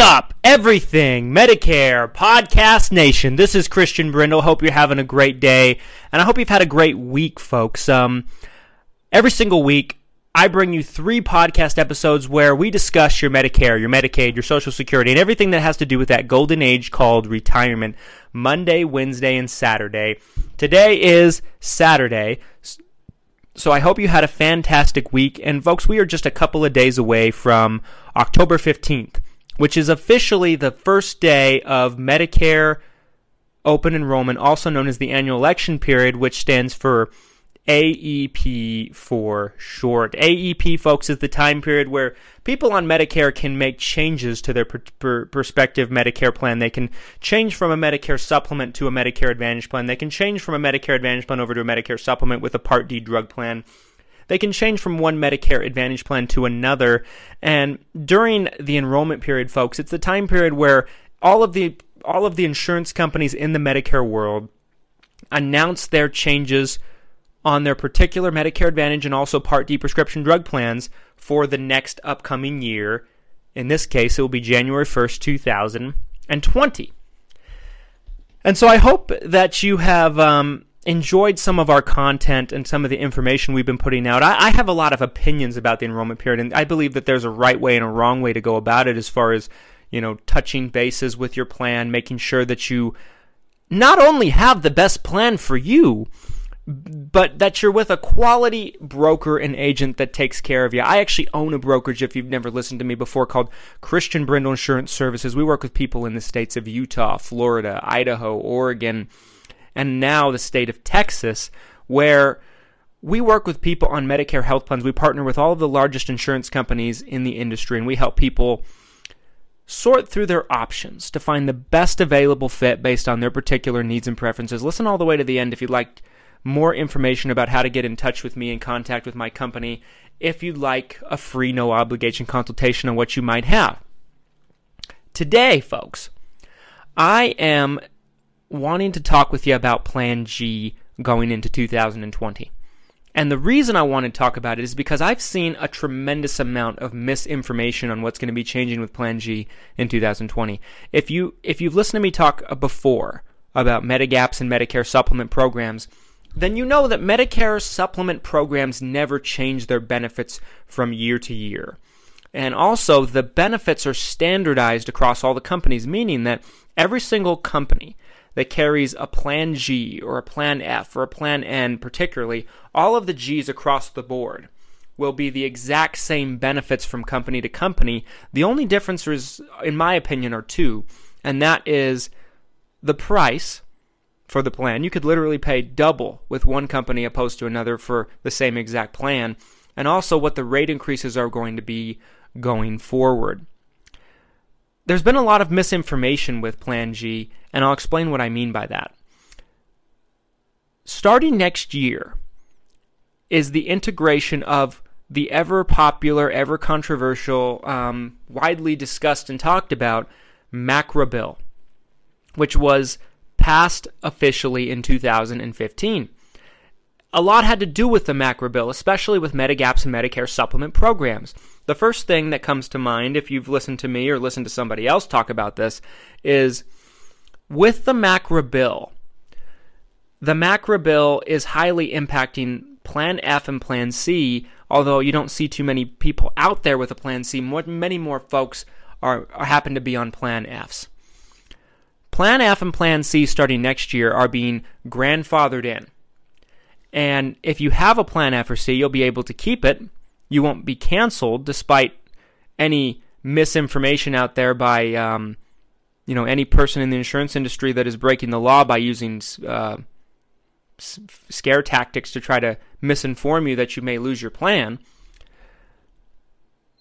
Up, everything Medicare Podcast Nation? This is Christian Brindle. Hope you're having a great day, and I hope you've had a great week, folks. Um, every single week, I bring you three podcast episodes where we discuss your Medicare, your Medicaid, your Social Security, and everything that has to do with that golden age called retirement. Monday, Wednesday, and Saturday. Today is Saturday. So I hope you had a fantastic week. And folks, we are just a couple of days away from October 15th which is officially the first day of Medicare open enrollment, also known as the annual election period, which stands for AEP for short. AEP, folks, is the time period where people on Medicare can make changes to their per- per- perspective Medicare plan. They can change from a Medicare supplement to a Medicare Advantage plan. They can change from a Medicare Advantage plan over to a Medicare supplement with a Part D drug plan. They can change from one Medicare Advantage plan to another. And during the enrollment period, folks, it's the time period where all of the all of the insurance companies in the Medicare world announce their changes on their particular Medicare Advantage and also Part D prescription drug plans for the next upcoming year. In this case, it will be January 1st, 2020. And so I hope that you have um, enjoyed some of our content and some of the information we've been putting out. I, I, have a lot of opinions about the enrollment period, and I believe that there's a right way and a wrong way to go about it as far as, you know, touching bases with your plan, making sure that you not only have the best plan for you, but that you're with a quality broker and agent that takes care of you. I actually own a brokerage, if you've never listened to me before, called Christian Brindle Insurance Services. We work with people in the states of Utah, Florida, Idaho, Oregon, and now the state of Texas, where we work with people on Medicare health plans. We partner with all of the largest insurance companies in the industry, and we help people sort through their options to find the best available fit based on their particular needs and preferences. Listen all the way to the end if you'd like more information about how to get in touch with me and contact with my company if you'd like a free, no obligation consultation on what you might have. Today, folks, I am wanting to talk with you about Plan G going into 2020. And the reason I want to talk about it is because I've seen a tremendous amount of misinformation on what's going to be changing with Plan G in 2020. If you if you've listened to me talk uh, before about Medigaps and Medicare supplement programs, then you know that Medicare supplement programs never change their benefits from year to year. And also, the benefits are standardized across all the companies, meaning that every single company that carries a plan G or a plan F or a plan N, particularly, all of the G's across the board will be the exact same benefits from company to company. The only differences, in my opinion, are two, and that is the price for the plan. You could literally pay double with one company opposed to another for the same exact plan, and also what the rate increases are going to be going forward. There's been a lot of misinformation with Plan G, and I'll explain what I mean by that. Starting next year is the integration of the ever popular, ever controversial, um, widely discussed and talked about MACRA bill, which was passed officially in 2015 a lot had to do with the MACRA bill, especially with Medigaps and Medicare supplement programs. The first thing that comes to mind, if you've listened to me or listened to somebody else talk about this, is with the MACRA bill, the MACRA bill is highly impacting Plan F and Plan C, although you don't see too many people out there with a Plan C, more, many more folks are, are happen to be on Plan Fs. Plan F and Plan C starting next year are being grandfathered in. And if you have a Plan F or C, you'll be able to keep it. You won't be canceled despite any misinformation out there by um, you know any person in the insurance industry that is breaking the law by using uh, scare tactics to try to misinform you that you may lose your plan.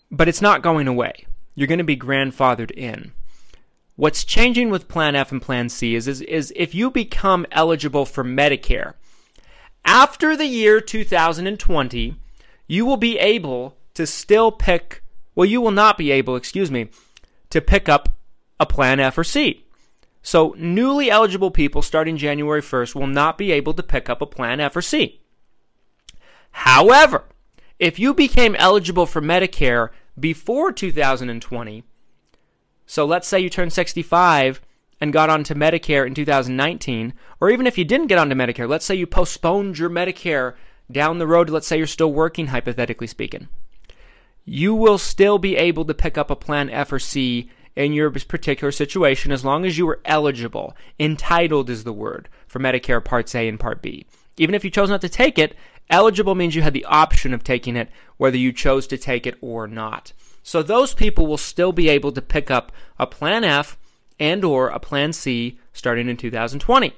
But it's not going away. You're going to be grandfathered in. What's changing with Plan F and Plan C is, is, is if you become eligible for Medicare after the year 2020, you will be able to still pick, well, you will not be able, excuse me, to pick up a Plan F or C. So, newly eligible people starting January 1st will not be able to pick up a Plan F or C. However, if you became eligible for Medicare before 2020, so let's say you turned 65 and got onto Medicare in 2019, or even if you didn't get onto Medicare, let's say you postponed your Medicare down the road, let's say you're still working, hypothetically speaking, you will still be able to pick up a Plan F or C in your particular situation as long as you were eligible. Entitled is the word for Medicare Parts A and Part B. Even if you chose not to take it, eligible means you had the option of taking it, whether you chose to take it or not. So those people will still be able to pick up a Plan F and or a Plan C starting in 2020.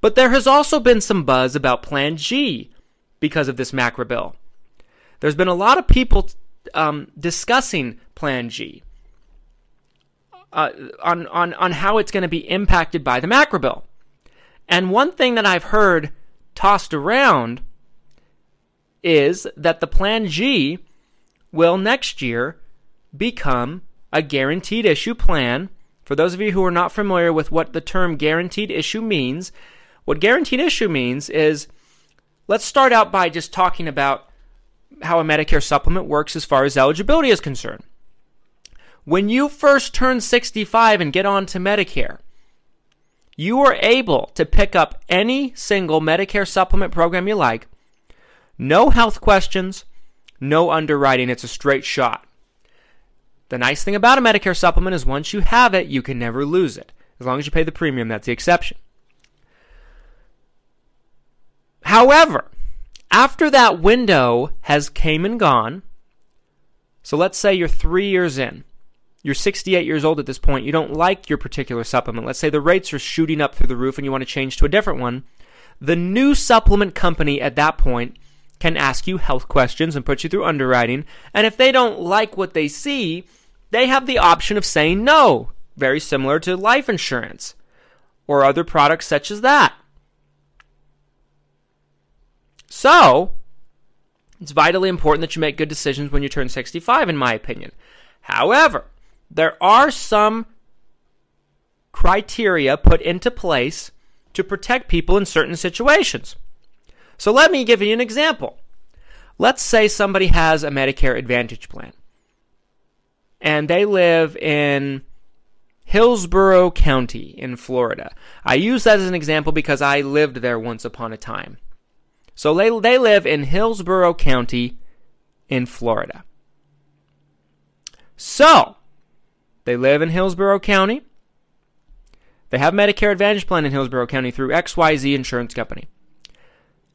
But there has also been some buzz about Plan G because of this MACRA bill. There's been a lot of people um, discussing Plan G uh, on, on, on how it's going to be impacted by the MACRA bill. And one thing that I've heard tossed around is that the Plan G will next year become a guaranteed issue plan. For those of you who are not familiar with what the term guaranteed issue means, what guaranteed issue means is let's start out by just talking about how a Medicare supplement works as far as eligibility is concerned. When you first turn 65 and get on to Medicare, you are able to pick up any single Medicare supplement program you like. No health questions, no underwriting. It's a straight shot. The nice thing about a Medicare supplement is once you have it, you can never lose it. As long as you pay the premium, that's the exception. However, after that window has came and gone, so let's say you're three years in, you're 68 years old at this point, you don't like your particular supplement. Let's say the rates are shooting up through the roof and you want to change to a different one. The new supplement company at that point can ask you health questions and put you through underwriting. And if they don't like what they see, they have the option of saying no, very similar to life insurance or other products such as that. So, it's vitally important that you make good decisions when you turn 65, in my opinion. However, there are some criteria put into place to protect people in certain situations. So let me give you an example. Let's say somebody has a Medicare Advantage plan and they live in Hillsborough County in Florida. I use that as an example because I lived there once upon a time. So they, they live in Hillsborough County in Florida. So, they live in Hillsborough County. They have Medicare Advantage plan in Hillsborough County through XYZ Insurance Company.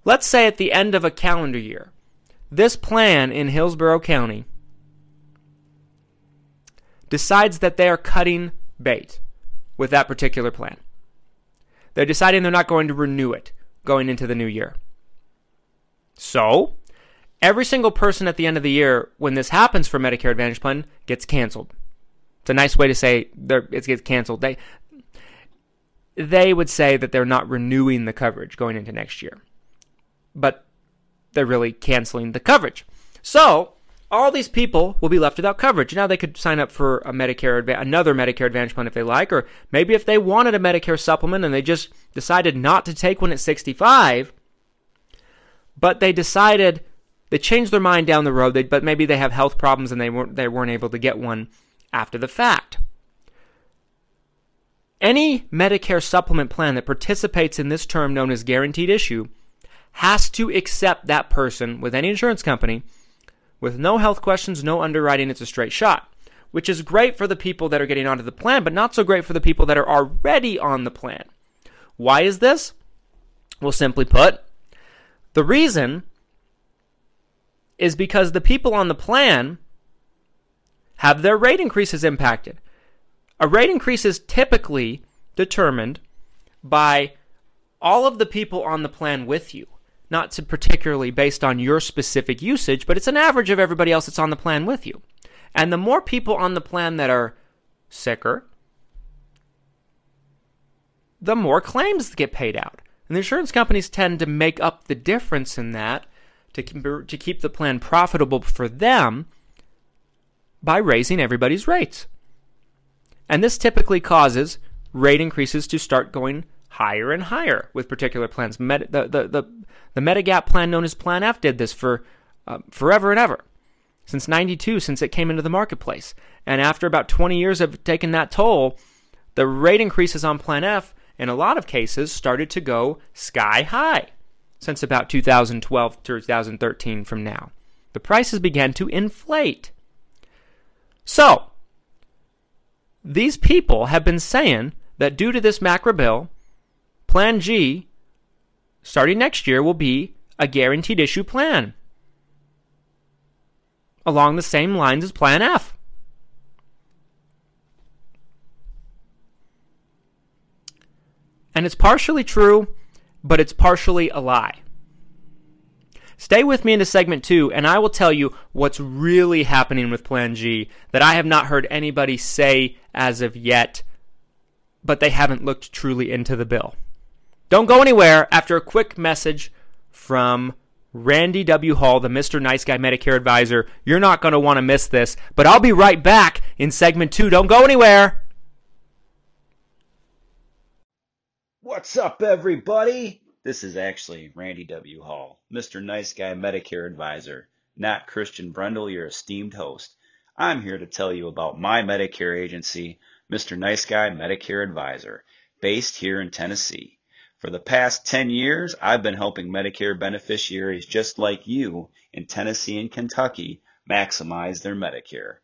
Let's say at the end of a calendar year, this plan in Hillsborough County decides that they are cutting bait with that particular plan. They're deciding they're not going to renew it going into the new year. So, every single person at the end of the year when this happens for Medicare Advantage plan gets canceled. It's a nice way to say it gets canceled. They they would say that they're not renewing the coverage going into next year, but they're really canceling the coverage. So all these people will be left without coverage. Now they could sign up for a Medicare another Medicare Advantage plan if they like, or maybe if they wanted a Medicare supplement and they just decided not to take one at 65, but they decided they changed their mind down the road, they, but maybe they have health problems and they weren't they weren't able to get one after the fact. Any Medicare supplement plan that participates in this term known as guaranteed issue has to accept that person with any insurance company with no health questions, no underwriting. It's a straight shot, which is great for the people that are getting onto the plan, but not so great for the people that are already on the plan. Why is this? Well, simply put, the reason is because the people on the plan have their rate increases impacted. A rate increase is typically determined by all of the people on the plan with you, not particularly based on your specific usage, but it's an average of everybody else that's on the plan with you. And the more people on the plan that are sicker, the more claims get paid out. And the insurance companies tend to make up the difference in that to keep, to keep the plan profitable for them by raising everybody's rates. And this typically causes rate increases to start going higher and higher with particular plans. The, the, the, the Medigap plan known as Plan F did this for uh, forever and ever. Since 92, since it came into the marketplace. And after about 20 years of taking that toll, the rate increases on Plan F, in a lot of cases, started to go sky high since about 2012 to 2013 from now. The prices began to inflate. So, these people have been saying that due to this MACRA bill, Plan G, starting next year, will be a guaranteed issue plan along the same lines as Plan F. And it's partially true, but it's partially a lie. Stay with me into segment two, and I will tell you what's really happening with Plan G that I have not heard anybody say as of yet, but they haven't looked truly into the bill. Don't go anywhere after a quick message from Randy W. Hall, the Mr. Nice Guy Medicare advisor. You're not going to want to miss this, but I'll be right back in segment two. Don't go anywhere. What's up, everybody? This is actually Randy W. Hall, Mr. Nice Guy Medicare Advisor, not Christian Brindle, your esteemed host. I'm here to tell you about my Medicare agency, Mr. Nice Guy Medicare Advisor, based here in Tennessee. For the past 10 years, I've been helping Medicare beneficiaries just like you in Tennessee and Kentucky maximize their Medicare.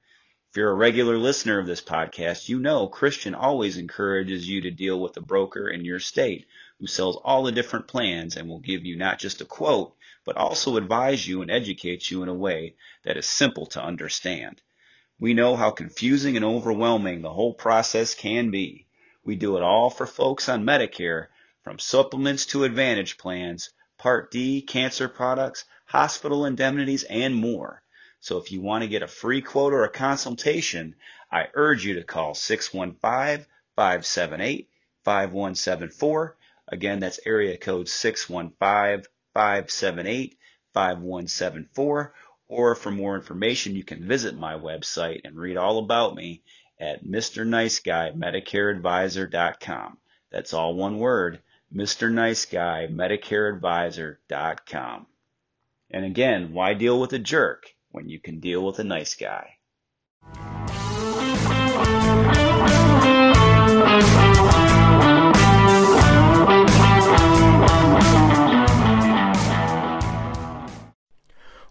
If you're a regular listener of this podcast, you know Christian always encourages you to deal with a broker in your state who sells all the different plans and will give you not just a quote, but also advise you and educate you in a way that is simple to understand. We know how confusing and overwhelming the whole process can be. We do it all for folks on Medicare, from supplements to advantage plans, Part D, cancer products, hospital indemnities, and more. So if you want to get a free quote or a consultation, I urge you to call 615 578 5174 Again, that's area code 615-578-5174. Or for more information, you can visit my website and read all about me at MrNiceGuyMedicareAdvisor.com. That's all one word, MrNiceGuyMedicareAdvisor.com. And again, why deal with a jerk when you can deal with a nice guy?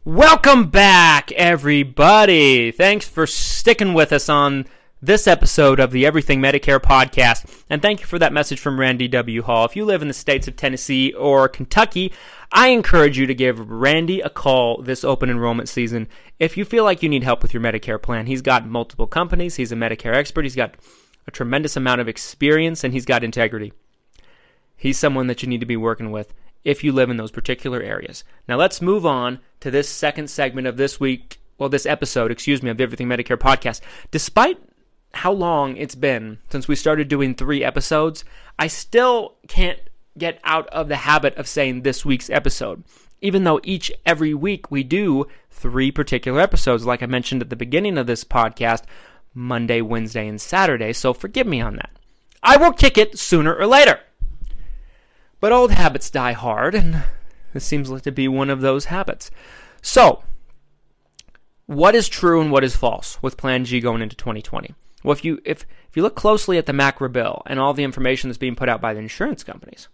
Welcome back, everybody. Thanks for sticking with us on this episode of the Everything Medicare podcast. And thank you for that message from Randy W. Hall. If you live in the states of Tennessee or Kentucky, I encourage you to give Randy a call this open enrollment season if you feel like you need help with your Medicare plan. He's got multiple companies, he's a Medicare expert, he's got a tremendous amount of experience, and he's got integrity. He's someone that you need to be working with if you live in those particular areas. Now let's move on to this second segment of this week, well, this episode, excuse me, of the Everything Medicare podcast. Despite how long it's been since we started doing three episodes, I still can't get out of the habit of saying this week's episode. Even though each every week we do three particular episodes, like I mentioned at the beginning of this podcast, Monday, Wednesday, and Saturday. So forgive me on that. I will kick it sooner or later. But old habits die hard, and this seems to be one of those habits. So, what is true and what is false with Plan G going into 2020? Well, if you if if you look closely at the MACRA bill and all the information that's being put out by the insurance companies,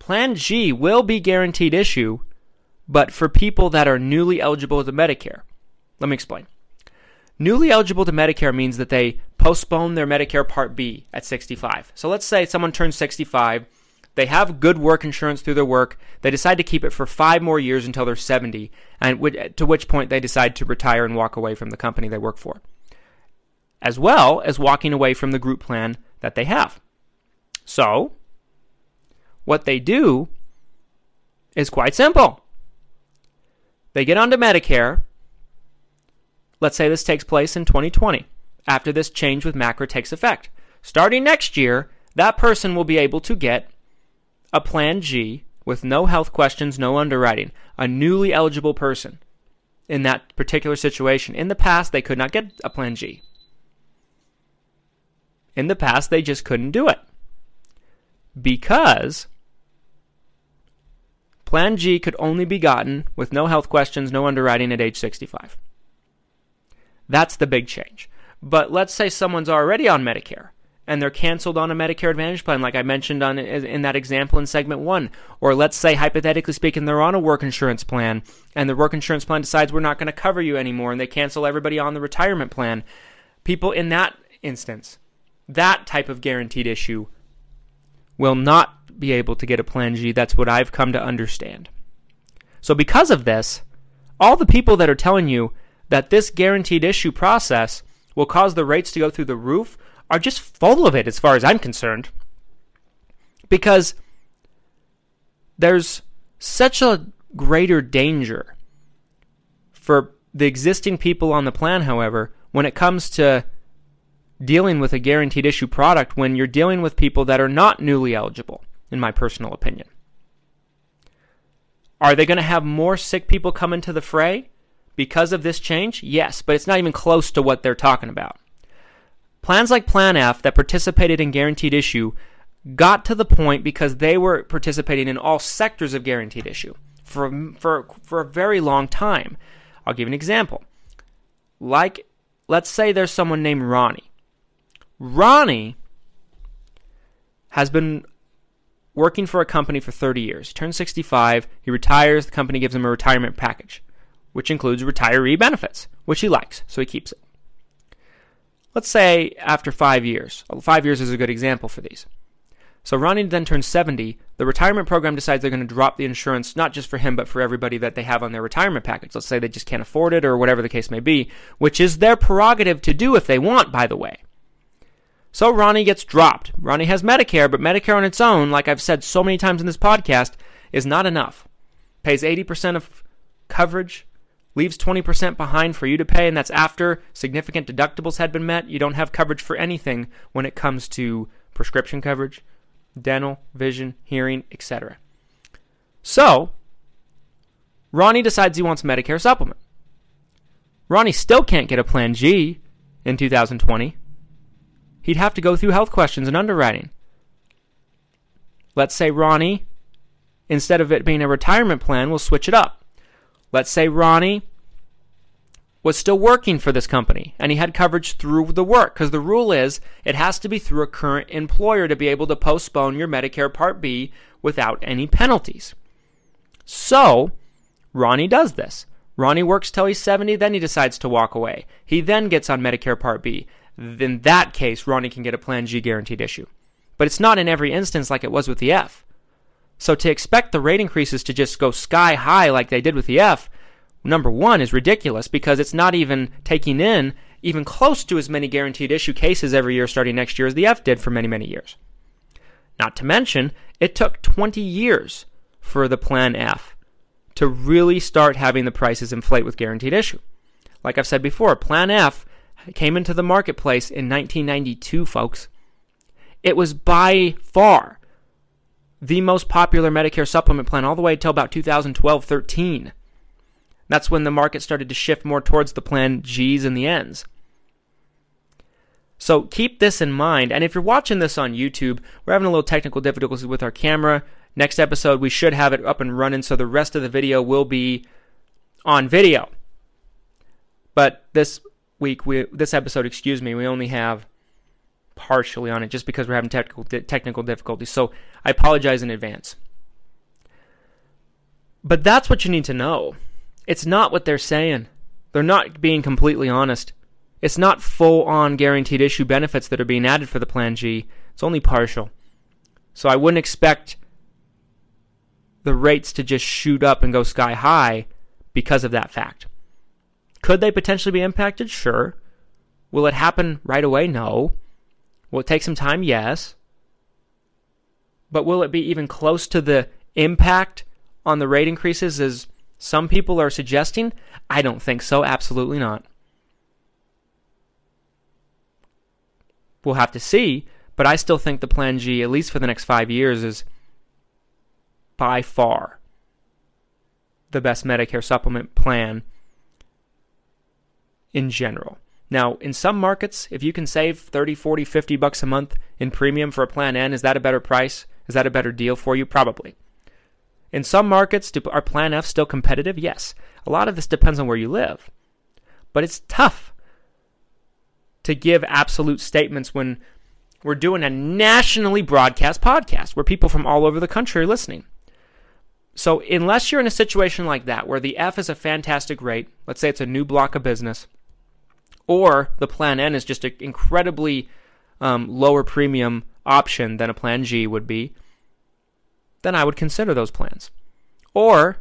Plan G will be guaranteed issue, but for people that are newly eligible to Medicare. Let me explain. Newly eligible to Medicare means that they postpone their Medicare Part B at 65. So let's say someone turns 65, they have good work insurance through their work, they decide to keep it for five more years until they're 70, and to which point they decide to retire and walk away from the company they work for, as well as walking away from the group plan that they have. So, what they do is quite simple. They get onto Medicare Let's say this takes place in 2020, after this change with MACRA takes effect. Starting next year, that person will be able to get a Plan G with no health questions, no underwriting, a newly eligible person in that particular situation. In the past, they could not get a Plan G. In the past, they just couldn't do it because Plan G could only be gotten with no health questions, no underwriting at age 65. That's the big change. But let's say someone's already on Medicare and they're canceled on a Medicare Advantage plan, like I mentioned on in that example in segment one. Or let's say, hypothetically speaking, they're on a work insurance plan, and the work insurance plan decides we're not going to cover you anymore, and they cancel everybody on the retirement plan. People in that instance, that type of guaranteed issue, will not be able to get a Plan G. That's what I've come to understand. So, because of this, all the people that are telling you that this guaranteed issue process will cause the rates to go through the roof are just full of it as far as I'm concerned. Because there's such a greater danger for the existing people on the plan, however, when it comes to dealing with a guaranteed issue product when you're dealing with people that are not newly eligible, in my personal opinion. Are they going to have more sick people come into the fray? because of this change? Yes, but it's not even close to what they're talking about. Plans like Plan F that participated in guaranteed issue got to the point because they were participating in all sectors of guaranteed issue for, for, for a very long time. I'll give an example. Like, let's say there's someone named Ronnie. Ronnie has been working for a company for 30 years. He turns 65, he retires, the company gives him a retirement package which includes retiree benefits, which he likes, so he keeps it. Let's say after five years, five years is a good example for these. So Ronnie then turns 70. The retirement program decides they're going to drop the insurance, not just for him, but for everybody that they have on their retirement package. Let's say they just can't afford it or whatever the case may be, which is their prerogative to do if they want, by the way. So Ronnie gets dropped. Ronnie has Medicare, but Medicare on its own, like I've said so many times in this podcast, is not enough. Pays 80% of coverage leaves 20% behind for you to pay, and that's after significant deductibles had been met. You don't have coverage for anything when it comes to prescription coverage, dental, vision, hearing, etc. So, Ronnie decides he wants Medicare supplement. Ronnie still can't get a Plan G in 2020. He'd have to go through health questions and underwriting. Let's say Ronnie, instead of it being a retirement plan, we'll switch it up. Let's say Ronnie was still working for this company and he had coverage through the work because the rule is it has to be through a current employer to be able to postpone your Medicare Part B without any penalties. So, Ronnie does this. Ronnie works till he's 70, then he decides to walk away. He then gets on Medicare Part B. In that case, Ronnie can get a Plan G guaranteed issue. But it's not in every instance like it was with the F. So to expect the rate increases to just go sky high like they did with the F, number one, is ridiculous because it's not even taking in even close to as many guaranteed issue cases every year starting next year as the F did for many, many years. Not to mention, it took 20 years for the Plan F to really start having the prices inflate with guaranteed issue. Like I've said before, Plan F came into the marketplace in 1992, folks. It was by far the most popular Medicare supplement plan all the way until about 2012 13. That's when the market started to shift more towards the plan G's and the N's. So keep this in mind. And if you're watching this on YouTube, we're having a little technical difficulties with our camera. Next episode, we should have it up and running, so the rest of the video will be on video. But this week, we this episode, excuse me, we only have partially on it just because we're having technical technical difficulties. So I apologize in advance. But that's what you need to know. It's not what they're saying. They're not being completely honest. It's not full on guaranteed issue benefits that are being added for the Plan G. It's only partial. So I wouldn't expect the rates to just shoot up and go sky high because of that fact. Could they potentially be impacted? Sure. Will it happen right away? No. Will it take some time? Yes. But will it be even close to the impact on the rate increases as some people are suggesting? I don't think so. Absolutely not. We'll have to see, but I still think the Plan G, at least for the next five years, is by far the best Medicare supplement plan in general. Now, in some markets, if you can save 30, 40, 50 bucks a month in premium for a plan N, is that a better price? Is that a better deal for you? Probably. In some markets, are plan F still competitive? Yes. A lot of this depends on where you live. But it's tough to give absolute statements when we're doing a nationally broadcast podcast where people from all over the country are listening. So, unless you're in a situation like that where the F is a fantastic rate, let's say it's a new block of business, or the Plan N is just an incredibly um, lower premium option than a Plan G would be, then I would consider those plans. Or,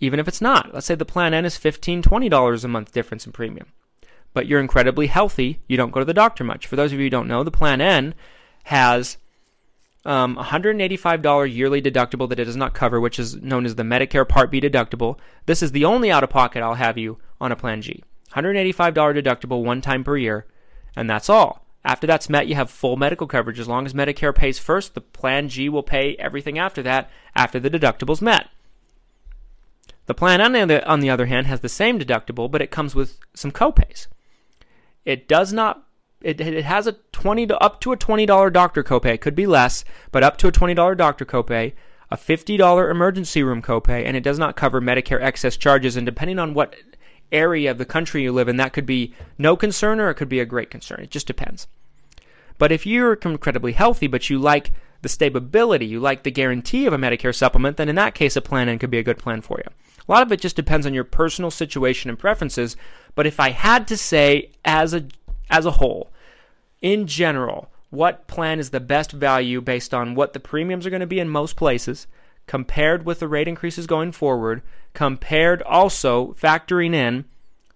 even if it's not, let's say the Plan N is $15, $20 a month difference in premium, but you're incredibly healthy, you don't go to the doctor much. For those of you who don't know, the Plan N has um, $185 yearly deductible that it does not cover, which is known as the Medicare Part B deductible. This is the only out of pocket I'll have you on a Plan G. $185 deductible one time per year, and that's all. After that's met, you have full medical coverage. As long as Medicare pays first, the Plan G will pay everything after that, after the deductible's met. The Plan on the, on the other hand has the same deductible, but it comes with some copays. It does not. It, it has a twenty up to a twenty dollar doctor copay. It could be less, but up to a twenty dollar doctor copay, a fifty dollar emergency room copay, and it does not cover Medicare excess charges. And depending on what area of the country you live in, that could be no concern or it could be a great concern. It just depends. But if you're incredibly healthy, but you like the stability, you like the guarantee of a Medicare supplement, then in that case, a plan N could be a good plan for you. A lot of it just depends on your personal situation and preferences. But if I had to say, as a as a whole, in general, what plan is the best value based on what the premiums are going to be in most places, compared with the rate increases going forward, compared also factoring in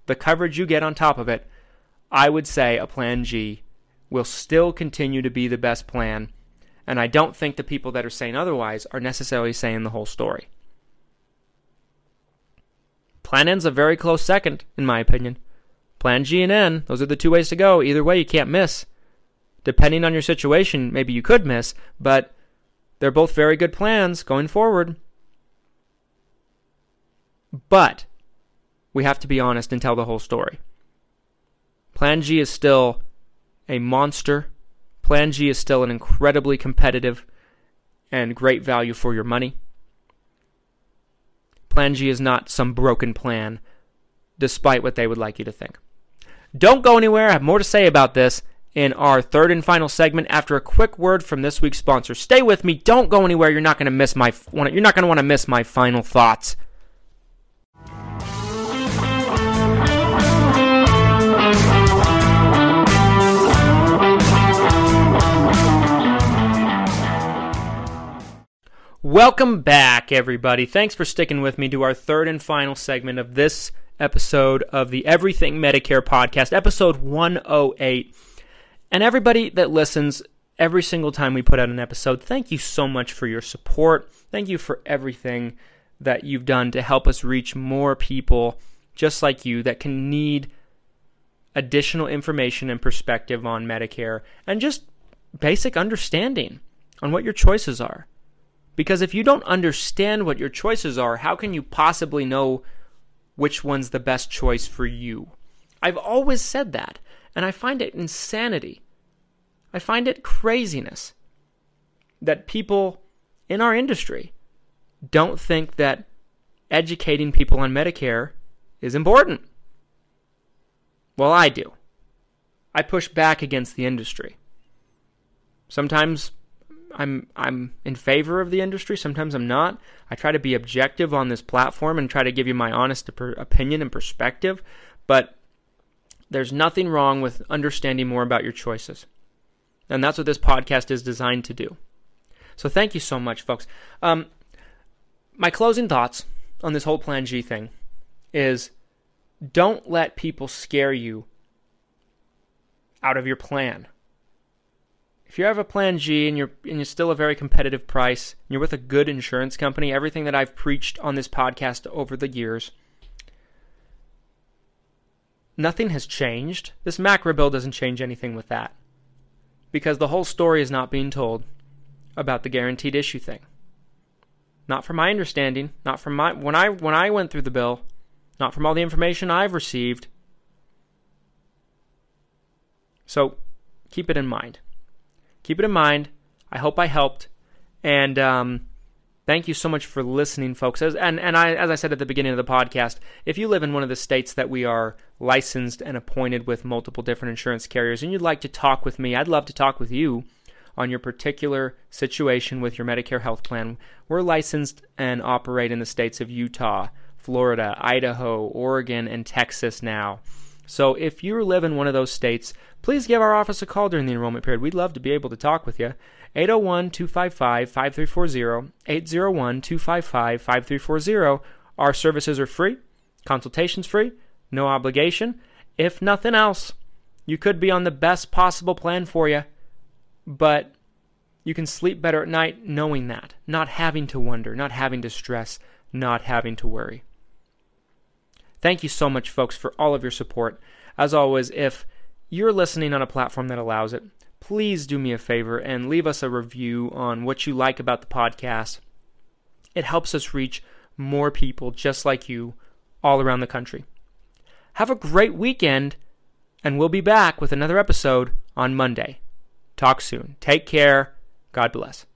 the coverage you get on top of it, I would say a Plan G will still continue to be the best plan. And I don't think the people that are saying otherwise are necessarily saying the whole story. Plan N's a very close second, in my opinion. Plan G and N, those are the two ways to go. Either way, you can't miss. Depending on your situation, maybe you could miss, but they're both very good plans going forward. But we have to be honest and tell the whole story. Plan G is still a monster. Plan G is still an incredibly competitive and great value for your money. Plan G is not some broken plan, despite what they would like you to think. Don't go anywhere. I have more to say about this in our third and final segment after a quick word from this week's sponsor. Stay with me. Don't go anywhere. You're not going to miss my you're not going to want to miss my final thoughts. Welcome back, everybody. Thanks for sticking with me to our third and final segment of this episode of the Everything Medicare podcast, episode 108. And everybody that listens every single time we put out an episode, thank you so much for your support. Thank you for everything that you've done to help us reach more people just like you that can need additional information and perspective on Medicare and just basic understanding on what your choices are. Because if you don't understand what your choices are, how can you possibly know which one's the best choice for you? I've always said that, and I find it insanity. I find it craziness that people in our industry don't think that educating people on Medicare is important. Well, I do. I push back against the industry. Sometimes I'm I'm in favor of the industry. Sometimes I'm not. I try to be objective on this platform and try to give you my honest opinion and perspective. But there's nothing wrong with understanding more about your choices, and that's what this podcast is designed to do. So thank you so much, folks. Um, my closing thoughts on this whole Plan G thing is don't let people scare you out of your plan. If you have a plan G and you're and you're still a very competitive price, and you're with a good insurance company, everything that I've preached on this podcast over the years, nothing has changed. This MACRA bill doesn't change anything with that. Because the whole story is not being told about the guaranteed issue thing. Not from my understanding, not from my when I when I went through the bill, not from all the information I've received. So keep it in mind. Keep it in mind. I hope I helped. And um, thank you so much for listening, folks. As, and and I, as I said at the beginning of the podcast, if you live in one of the states that we are licensed and appointed with multiple different insurance carriers and you'd like to talk with me, I'd love to talk with you on your particular situation with your Medicare health plan. We're licensed and operate in the states of Utah, Florida, Idaho, Oregon, and Texas now. So if you live in one of those states, please give our office a call during the enrollment period. We'd love to be able to talk with you. 801 255 5340, 801 255 5340. Our services are free, consultations free, no obligation. If nothing else, you could be on the best possible plan for you, but you can sleep better at night knowing that, not having to wonder, not having to stress, not having to worry. Thank you so much, folks, for all of your support. As always, if you're listening on a platform that allows it, please do me a favor and leave us a review on what you like about the podcast. It helps us reach more people just like you all around the country. Have a great weekend, and we'll be back with another episode on Monday. Talk soon. Take care. God bless.